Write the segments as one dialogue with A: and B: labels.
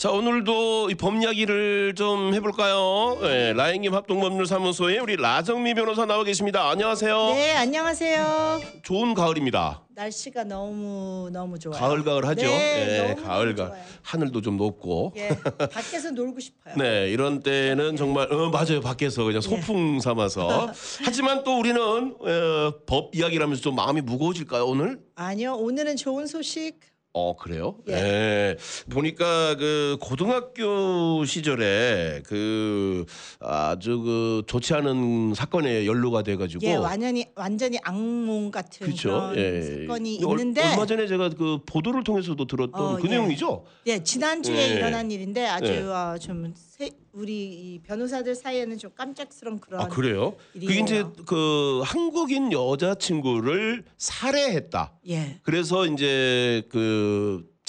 A: 자 오늘도 이법 이야기를 좀 해볼까요? 네, 라인김 합동법률사무소에 우리 라정미 변호사 나와 계십니다. 안녕하세요.
B: 네, 안녕하세요.
A: 좋은 가을입니다.
B: 날씨가 너무 너무 좋아요.
A: 가을 가을 하죠.
B: 네,
A: 예,
B: 너무
A: 가을 가을.
B: 좋아요.
A: 하늘도 좀 높고.
B: 예, 밖에서 놀고 싶어요.
A: 네, 이런 때는 정말 어 맞아요. 밖에서 그냥
B: 네.
A: 소풍 삼아서. 하지만 또 우리는 어, 법 이야기를 하면서 좀 마음이 무거워질까요, 오늘?
B: 아니요, 오늘은 좋은 소식.
A: 어 그래요?
B: 예.
A: 예. 보니까 그 고등학교 시절에 그 아주 그 좋지 않은 사건에 연루가 돼가지고
B: 예, 완전히 완전히 악몽 같은
A: 그렇죠.
B: 그런
A: 예.
B: 사건이
A: 얼-
B: 있는데
A: 얼마 전에 제가 그 보도를 통해서도 들었던
B: 어,
A: 그
B: 예.
A: 내용이죠.
B: 예, 지난주에
A: 예.
B: 일어난 일인데 아주
A: 예.
B: 어, 좀 세, 우리 이 변호사들 사이에는 좀 깜짝스러운 그런
A: 아 그래요? 그게
B: 일이에요.
A: 이제 그 한국인 여자 친구를 살해했다.
B: 예.
A: 그래서 이제 그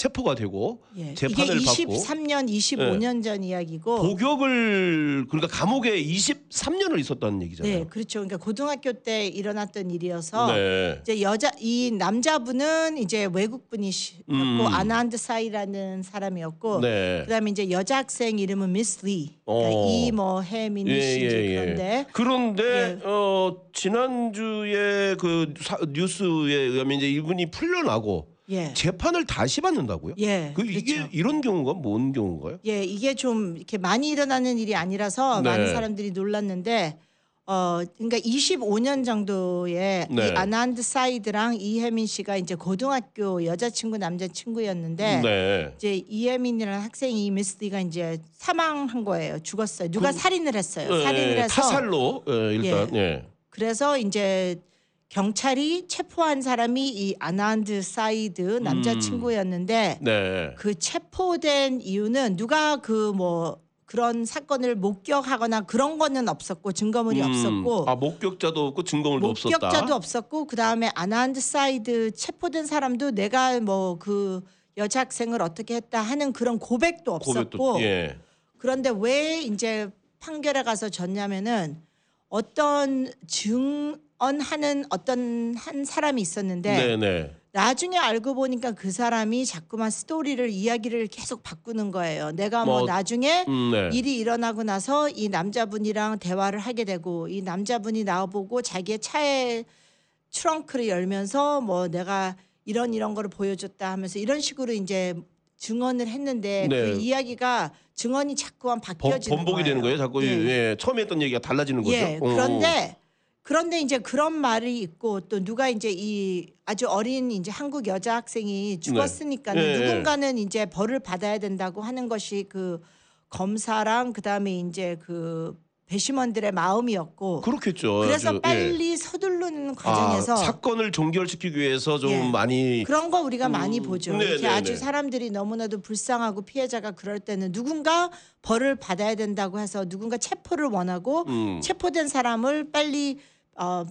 A: 체포가 되고
B: 예.
A: 재판을
B: 이게
A: 받고
B: 23년, 25년 전 이야기고
A: 복역을 그러니까 감옥에 23년을 있었다는 얘기잖아요.
B: 네, 그렇죠. 그러니까 고등학교 때 일어났던 일이어서
A: 네.
B: 이제 여자 이 남자분은 이제 외국 분이셨고
A: 음.
B: 아난드 사이라는 사람이었고
A: 네.
B: 그다음에 이제 여자 학생 이름은 미스 리. 그러니까
A: 어.
B: 이뭐 해민이 씨인지 그런데
A: 그런데
B: 예.
A: 어 지난주에 그 사- 뉴스에 의하면 이제 이분이 풀려나고
B: 예.
A: 재판을 다시 받는다고요?
B: 예.
A: 그 이게
B: 그렇죠.
A: 이런 경우가 뭔 경우인가요?
B: 예, 이게 좀 이렇게 많이 일어나는 일이 아니라서
A: 네.
B: 많은 사람들이 놀랐는데 어 그러니까 25년 정도의
A: 네.
B: 이 아드난 사이드랑 이해민 씨가 이제 고등학교 여자친구 남자친구였는데
A: 네.
B: 이제 이해민이라는 학생이 미스 리가 이제 사망한 거예요. 죽었어요. 누가
A: 그-
B: 살인을 했어요.
A: 예,
B: 살인을 해서
A: 타살로 예, 일단 예.
B: 그래서 이제 경찰이 체포한 사람이 이 아드난 사이드 남자친구였는데
A: 네.
B: 그 체포된 이유는 누가 그 뭐 그런 사건을 목격하거나 그런 거는 없었고 증거물이
A: 음,
B: 없었고
A: 아 목격자도 없고 증거물도
B: 목격자도
A: 없었다.
B: 없었고 그다음에 아드난 사이드 체포된 사람도 내가 뭐 그 여자 학생을 어떻게 했다 하는 그런 고백도 없었고
A: 고백도 예.
B: 그런데 왜 이제 판결에 가서 졌냐면은 어떤 증언 하는 어떤 한 사람이 있었는데
A: 네, 네.
B: 나중에 알고 보니까 그 사람이 자꾸만 스토리를 이야기를 계속 바꾸는 거예요. 내가 뭐,
A: 뭐,
B: 나중에
A: 음, 네.
B: 일이 일어나고 나서 이 남자분이랑 대화를 하게 되고 이 남자분이 나보고 자기의 차에 트렁크를 열면서 뭐 내가 이런 이런 거를 보여줬다 하면서 이런 식으로 이제 증언을 했는데
A: 네.
B: 그 이야기가 증언이 자꾸만
A: 번,
B: 바뀌어지는
A: 번복이 되는 거예요. 자꾸
B: 예.
A: 예. 처음에 했던 얘기가 달라지는 거죠.
B: 예.
A: 어.
B: 그런데 그런데 이제 그런 말이 있고 또 누가 이제 이 아주 어린 이제 한국 여자 학생이 죽었으니까는
A: 네. 예, 예.
B: 누군가는 이제 벌을 받아야 된다고 하는 것이 그 검사랑 그다음에 이제 그 배심원들의 마음이었고
A: 그렇겠죠.
B: 그래서
A: 아주, 예.
B: 빨리 서두르는 과정에서
A: 아, 사건을 종결시키기 위해서 좀
B: 예.
A: 많이
B: 그런 거 우리가
A: 음,
B: 많이 보죠.
A: 네,
B: 이렇게
A: 네,
B: 아주
A: 네.
B: 사람들이 너무나도 불쌍하고 피해자가 그럴 때는 누군가 벌을 받아야 된다고 해서 누군가 체포를 원하고
A: 음.
B: 체포된 사람을 빨리 어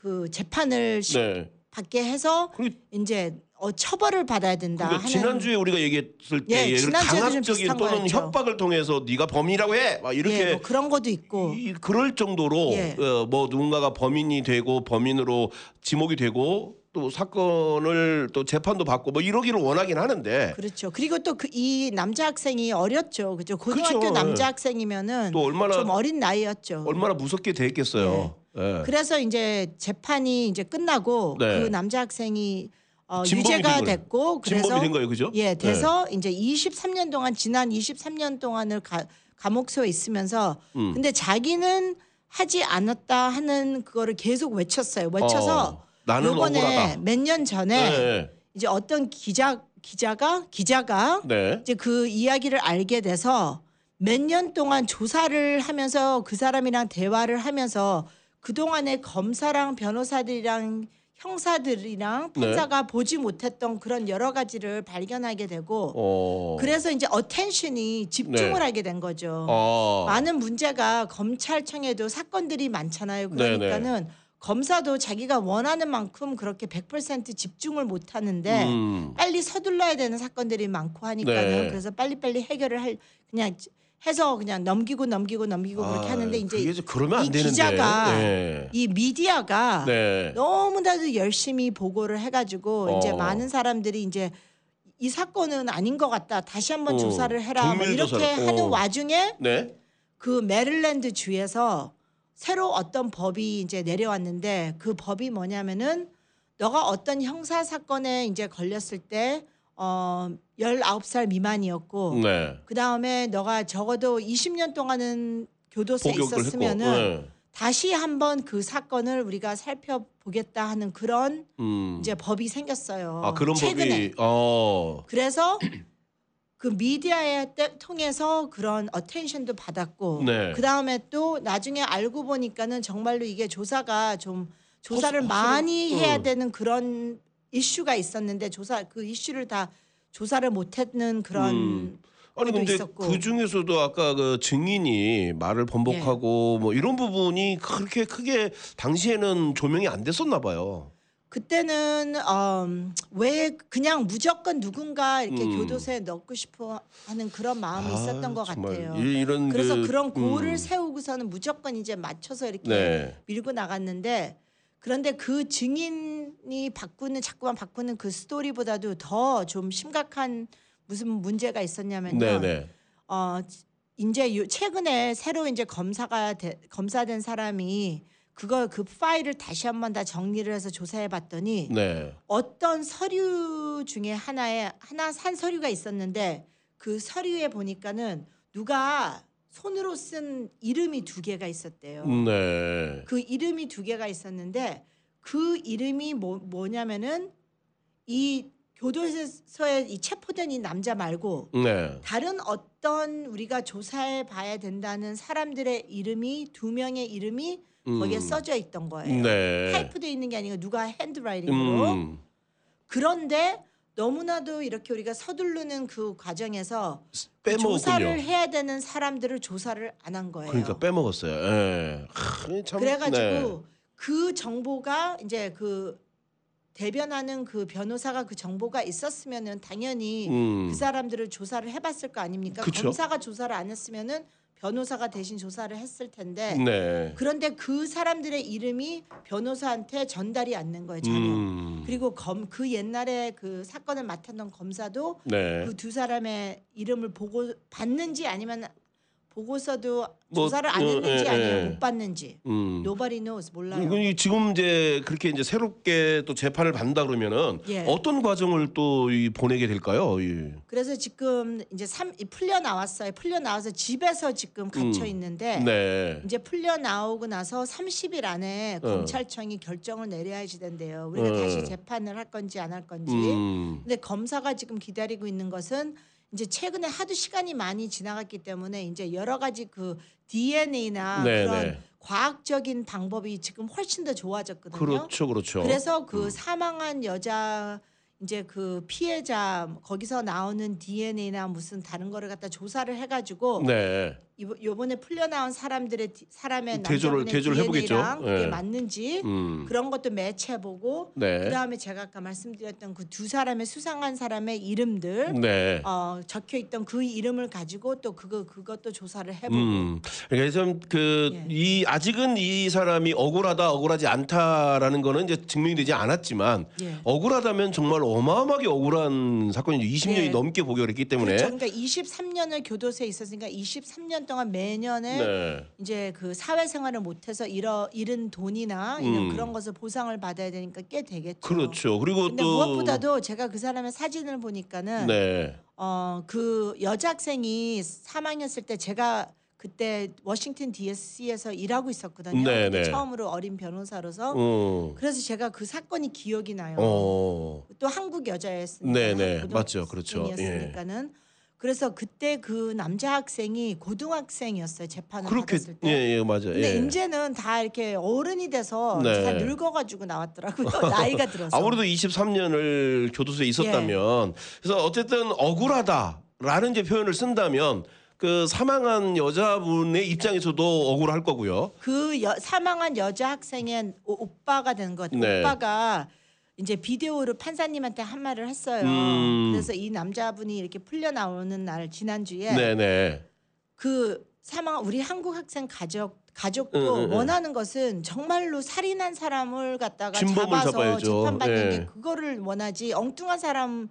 B: 그 재판을 시-
A: 네.
B: 받게 해서 이제 어, 처벌을 받아야 된다
A: 그러니까
B: 하는
A: 지난주에 우리가 얘기했을 때
B: 예, 좀
A: 강압적인 또는
B: 거였죠.
A: 협박을 통해서 네가 범인이라고 해. 막 이렇게
B: 예, 뭐 그런 것도 있고
A: 이, 그럴 정도로
B: 예.
A: 어, 뭐 누군가가 범인이 되고 범인으로 지목이 되고 또 사건을 또 재판도 받고 뭐 이러기를 원하긴 하는데
B: 그렇죠. 그리고 또그이 남자 학생이 어렸죠. 그죠? 고등학교
A: 그렇죠.
B: 남자 학생이면은
A: 또 얼마나
B: 좀 어린 나이였죠.
A: 얼마나 무섭게 됐겠어요. 예.
B: 그래서 이제 재판이 이제 끝나고
A: 네.
B: 그 남자 학생이 어, 유죄가. 됐고 그래서
A: 된 거예요, 그죠?
B: 예, 돼서 이제 23년 동안 지난 23년 동안을 가, 감옥소에 있으면서
A: 음.
B: 근데 자기는 하지 않았다 하는 그거를 계속 외쳤어요. 외쳐서
A: 어,
B: 요번에. 몇 년 전에
A: 네.
B: 이제 어떤 기자 기자가 기자가
A: 네.
B: 이제 그 이야기를 알게 돼서 몇 년 동안 조사를 하면서 그 사람이랑 대화를 하면서 그 동안에 검사랑 변호사들이랑 형사들이랑
A: 네.
B: 판사가 보지 못했던 그런 여러 가지를 발견하게 되고
A: 어.
B: 그래서 이제 어텐션이 집중을
A: 네.
B: 하게 된 거죠.
A: 어.
B: 많은 문제가 검찰청에도 사건들이 많잖아요.
A: 네네.
B: 그러니까는 검사도 자기가 원하는 만큼 그렇게 100% 집중을 못 하는데
A: 음.
B: 빨리 서둘러야 되는 사건들이 많고 하니까는
A: 네.
B: 그래서 빨리빨리 해결을 할 그냥 해서 그냥 넘기고 넘기고 넘기고 그렇게
A: 아,
B: 하는데 이제
A: 이제
B: 이
A: 되는데.
B: 기자가
A: 네.
B: 이 미디어가
A: 네.
B: 너무나도 열심히 보고를 해가지고 이제
A: 어.
B: 많은 사람들이 이제 이 사건은 아닌 것 같다. 다시 한번
A: 어,
B: 조사를 해라. 뭐 이렇게
A: 조사를.
B: 하는
A: 어.
B: 와중에
A: 네.
B: 그 메릴랜드 주에서 새로 어떤 법이 이제 내려왔는데 그 법이 뭐냐면은 너가 어떤 형사 사건에 이제 걸렸을 때 어, 19살 미만이었고
A: 네.
B: 그다음에 너가 적어도 20년 동안은 교도소에
A: 복역을
B: 있었으면은
A: 했고. 네.
B: 다시 한번 그 사건을 우리가 살펴보겠다 하는 그런
A: 음.
B: 이제 법이 생겼어요.
A: 아 그런
B: 최근에.
A: 법이 어.
B: 그래서 그 미디어에 때- 통해서 그런 어텐션도 받았고
A: 네.
B: 그 다음에 또 나중에 알고 보니까는 정말로 이게 조사가 좀 조사를
A: 허수-
B: 많이
A: 응.
B: 해야 되는 그런 이슈가 있었는데 조사 그 이슈를 다 조사를 못했는 그런
A: 음. 아니 근데
B: 있었고.
A: 그 중에서도 아까 그 증인이 말을 번복하고
B: 예.
A: 뭐 이런 부분이 그렇게 크게 당시에는 조명이 안 됐었나 봐요.
B: 그때는 음, 왜 그냥 무조건 누군가 이렇게
A: 음.
B: 교도소에 넣고 싶어 하는 그런 마음이 있었던 것 같아요.
A: 이- 이런
B: 그래서
A: 그,
B: 그, 런 고를
A: 음.
B: 세우고서는 무조건 이제 맞춰서 이렇게
A: 네.
B: 밀고 나갔는데 그런데 그 증인이 바꾸는 자꾸만 바꾸는 그 스토리보다도 더 좀 심각한 무슨 문제가 있었냐면요.
A: 네네.
B: 어 이제 요- 최근에 새로 이제 검사가 돼- 검사된 사람이 그거 그 파일을 다시 한번 다 정리를 해서 조사해 봤더니
A: 네.
B: 어떤 서류 중에 하나에 하나 산 서류가 있었는데 그 서류에 보니까는 누가 손으로 쓴 이름이 두 개가 있었대요.
A: 네.
B: 그 이름이 두 개가 있었는데 그 이름이 뭐, 뭐냐면은 이 교도소에 이 체포된 이 남자 말고
A: 네.
B: 다른 어떤 우리가 조사해 봐야 된다는 사람들의 이름이 두 명의 이름이 거기에
A: 음.
B: 써져 있던 거예요.
A: 네.
B: 타이프돼 있는 게 아니고 누가 핸드라이팅으로
A: 음.
B: 그런데 너무나도 이렇게 우리가 서두르는 그 과정에서 그
A: 빼먹었군요.
B: 조사를 해야 되는 사람들을 조사를 안 한 거예요.
A: 그러니까 빼먹었어요. 예. 하, 참,
B: 그래가지고
A: 네.
B: 그 정보가 이제 그 대변하는 그 변호사가 그 정보가 있었으면은 당연히
A: 음.
B: 그 사람들을 조사를 해봤을 거 아닙니까?
A: 그쵸.
B: 검사가 조사를 안 했으면은 변호사가 대신 조사를 했을 텐데
A: 네.
B: 그런데 그 사람들의 이름이 변호사한테 전달이 안된 거예요 전혀.
A: 음.
B: 그리고 검 그 옛날에 그 사건을 맡았던 검사도
A: 네.
B: 그 두 사람의 이름을 보고 봤는지 아니면 보고서도
A: 뭐,
B: 조사를 안
A: 어,
B: 했는지
A: 예,
B: 아니면
A: 예.
B: 못 봤는지
A: 음.
B: nobody knows 몰라요.
A: 이건 지금 이제 그렇게 이제 새롭게 또 재판을 받는다 그러면은
B: 예.
A: 어떤 과정을 또 이 보내게 될까요? 이.
B: 그래서 지금 이제 삼 풀려 나왔어요. 풀려 나와서 집에서 지금 갇혀
A: 음.
B: 있는데
A: 네.
B: 이제 풀려 나오고 나서 30일 안에
A: 어.
B: 검찰청이 결정을 내려야지 된대요. 우리가
A: 어.
B: 다시 재판을 할 건지 안 할 건지.
A: 음.
B: 근데 검사가 지금 기다리고 있는 것은 이제 최근에 하도 시간이 많이 지나갔기 때문에 이제 여러 가지 그 DNA나
A: 네,
B: 그런
A: 네.
B: 과학적인 방법이 지금 훨씬 더 좋아졌거든요.
A: 그렇죠, 그렇죠.
B: 그래서 그 사망한 여자 이제 그 피해자 거기서 나오는 DNA나 무슨 다른 거를 갖다 조사를 해가지고
A: 네.
B: 이번- 요번에 풀려 나온 사람들의 디- 사람의
A: 대조를- 대조를 해보겠죠. 예.
B: 맞는지
A: 음.
B: 그런 것도 매치해보고
A: 네.
B: 그다음에 제가 아까 말씀드렸던 그 두 사람의 수상한 사람의 이름들
A: 네.
B: 어, 적혀 있던 그 이름을 가지고 또 그거 그것도 조사를 해보고
A: 음. 그러니까 좀그
B: 예.
A: 이 아직은 이 사람이 억울하다, 억울하지 않다라는 거는 이제 증명이 되지 않았지만
B: 예.
A: 억울하다면 정말 어마어마하게 억울한 사건이죠. 20년이
B: 네.
A: 넘게 복역을 했기 때문에.
B: 그렇죠. 그러니까 23년을 교도소에 있었으니까 23년 동안 매년에
A: 네.
B: 이제 그 사회생활을 못해서 잃어 잃은 돈이나 이런
A: 음.
B: 그런 것을 보상을 받아야 되니까 꽤 되겠죠.
A: 그렇죠. 그리고
B: 근데
A: 또
B: 무엇보다도 제가 그 사람의 사진을 보니까는
A: 네.
B: 어그 여자학생이 사망했을 때 제가 그때 워싱턴 D.C.에서 일하고 있었거든요.
A: 네, 네.
B: 처음으로 어린 변호사로서
A: 어.
B: 그래서 제가 그 사건이 기억이 나요.
A: 어.
B: 또 한국 여자였으니까
A: 네, 네. 맞죠. 그렇죠.
B: 고등학생이었으니까는 그래서 그때 그 남자 학생이 고등학생이었어요 재판을
A: 그렇게
B: 받았을 때.
A: 예, 예, 맞아요.
B: 근데
A: 예.
B: 이제는 다 이렇게 어른이 돼서
A: 네.
B: 다 늙어가지고 나왔더라고요. 나이가 들어서.
A: 아무래도 23년을 교도소에 있었다면
B: 예.
A: 그래서 어쨌든 억울하다라는 이제 표현을 쓴다면 그 사망한 여자분의 입장에서도 억울할 거고요.
B: 그 여, 사망한 여자 학생의 오, 오빠가 된 것.
A: 네.
B: 오빠가 이제 비디오로 판사님한테 한 말을 했어요.
A: 음.
B: 그래서 이 남자분이 이렇게 풀려 나오는 날 지난주에
A: 네, 네.
B: 그 사망 우리 한국 학생 가족 가족도
A: 응, 응, 응.
B: 원하는 것은 정말로 살인한 사람을 갖다가 잡아서
A: 잡아야죠.
B: 재판받는
A: 예.
B: 게 그거를 원하지 엉뚱한 사람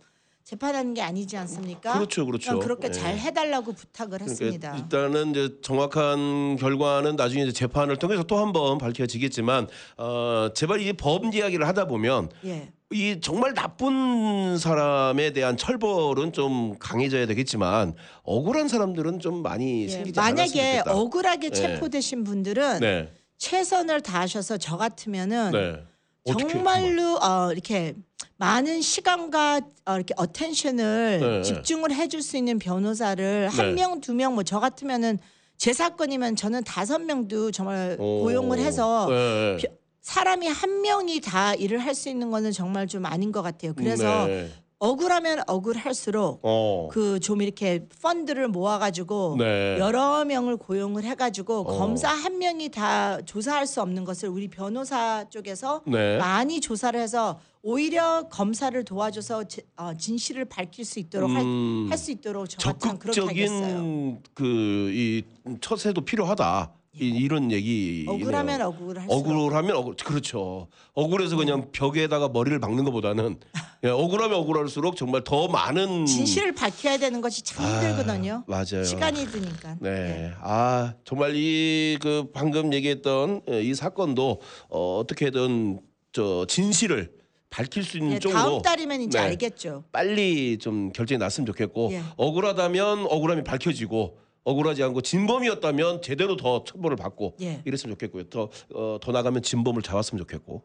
B: 재판하는 게 아니지 않습니까?
A: 그렇죠, 그렇죠.
B: 그렇게
A: 예.
B: 잘 해달라고 부탁을 했습니다.
A: 그러니까 일단은 이제 정확한 결과는 나중에 이제 재판을 통해서 또 한 번 밝혀지겠지만 어 제발 이 법 이야기를 하다 보면
B: 예.
A: 이 정말 나쁜 사람에 대한 처벌은 좀 강해져야 되겠지만 억울한 사람들은 좀 많이
B: 예.
A: 생기지
B: 만약에
A: 않았으면 좋겠다.
B: 억울하게
A: 네.
B: 체포되신 분들은
A: 네,
B: 최선을 다하셔서 저 같으면은
A: 네. 어떻게
B: 정말로 어, 이렇게 많은 시간과 어, 이렇게 attention을
A: 네, 네.
B: 집중을 해줄 수 있는 변호사를 한
A: 네.
B: 명두 명 뭐 저 같으면은 제 사건이면 저는 다섯 명도 정말
A: 오.
B: 고용을 해서
A: 네.
B: 비- 사람이 한 명이 다 일을 할 수 있는 거는 정말 좀 아닌 것 같아요. 그래서
A: 네.
B: 억울하면 억울할수록
A: 어.
B: 그 좀 이렇게 펀드를 모아가지고
A: 네.
B: 여러 명을 고용을 해가지고
A: 어.
B: 검사 한 명이 다 조사할 수 없는 것을 우리 변호사 쪽에서
A: 네.
B: 많이 조사를 해서 오히려 검사를 도와줘서 제- 어, 진실을 밝힐 수 있도록
A: 음.
B: 할 수 있도록 저 같으면 그렇게 하겠어요.
A: 적극적인 그 이 처세도 필요하다. 이, 이런 얘기.
B: 억울하면 억울할수록
A: 억울하면 억울 그렇죠. 억울해서 그냥 벽에다가 머리를 박는 것보다는 예, 억울하면 억울할수록 정말 더 많은
B: 진실을 밝혀야 되는 것이 참
A: 아,
B: 힘들거든요.
A: 맞아요.
B: 시간이 드니까.
A: 네.
B: 예.
A: 아, 정말 이 그 방금 얘기했던 예, 이 사건도 어, 어떻게든 저 진실을 밝힐 수 있는
B: 예,
A: 쪽으로
B: 다음 달이면 이제
A: 네.
B: 알겠죠.
A: 빨리 좀 결정이 났으면 좋겠고
B: 예.
A: 억울하다면 억울함이 밝혀지고 억울하지 않고 진범이었다면 제대로 더 처벌을 받고
B: 예.
A: 이랬으면 좋겠고요. 더, 어, 더 나가면 진범을 잡았으면 좋겠고.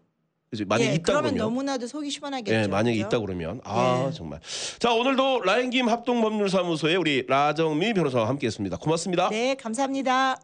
A: 그래서 만약 에
B: 예,
A: 있다
B: 그러면
A: 그러면
B: 너무나도 속이 시원하겠죠.
A: 예, 만약에
B: 그죠?
A: 있다 그러면 아
B: 예.
A: 정말 자 오늘도 라인김 합동법률사무소의 우리 라정미 변호사와 함께했습니다. 고맙습니다.
B: 네, 감사합니다.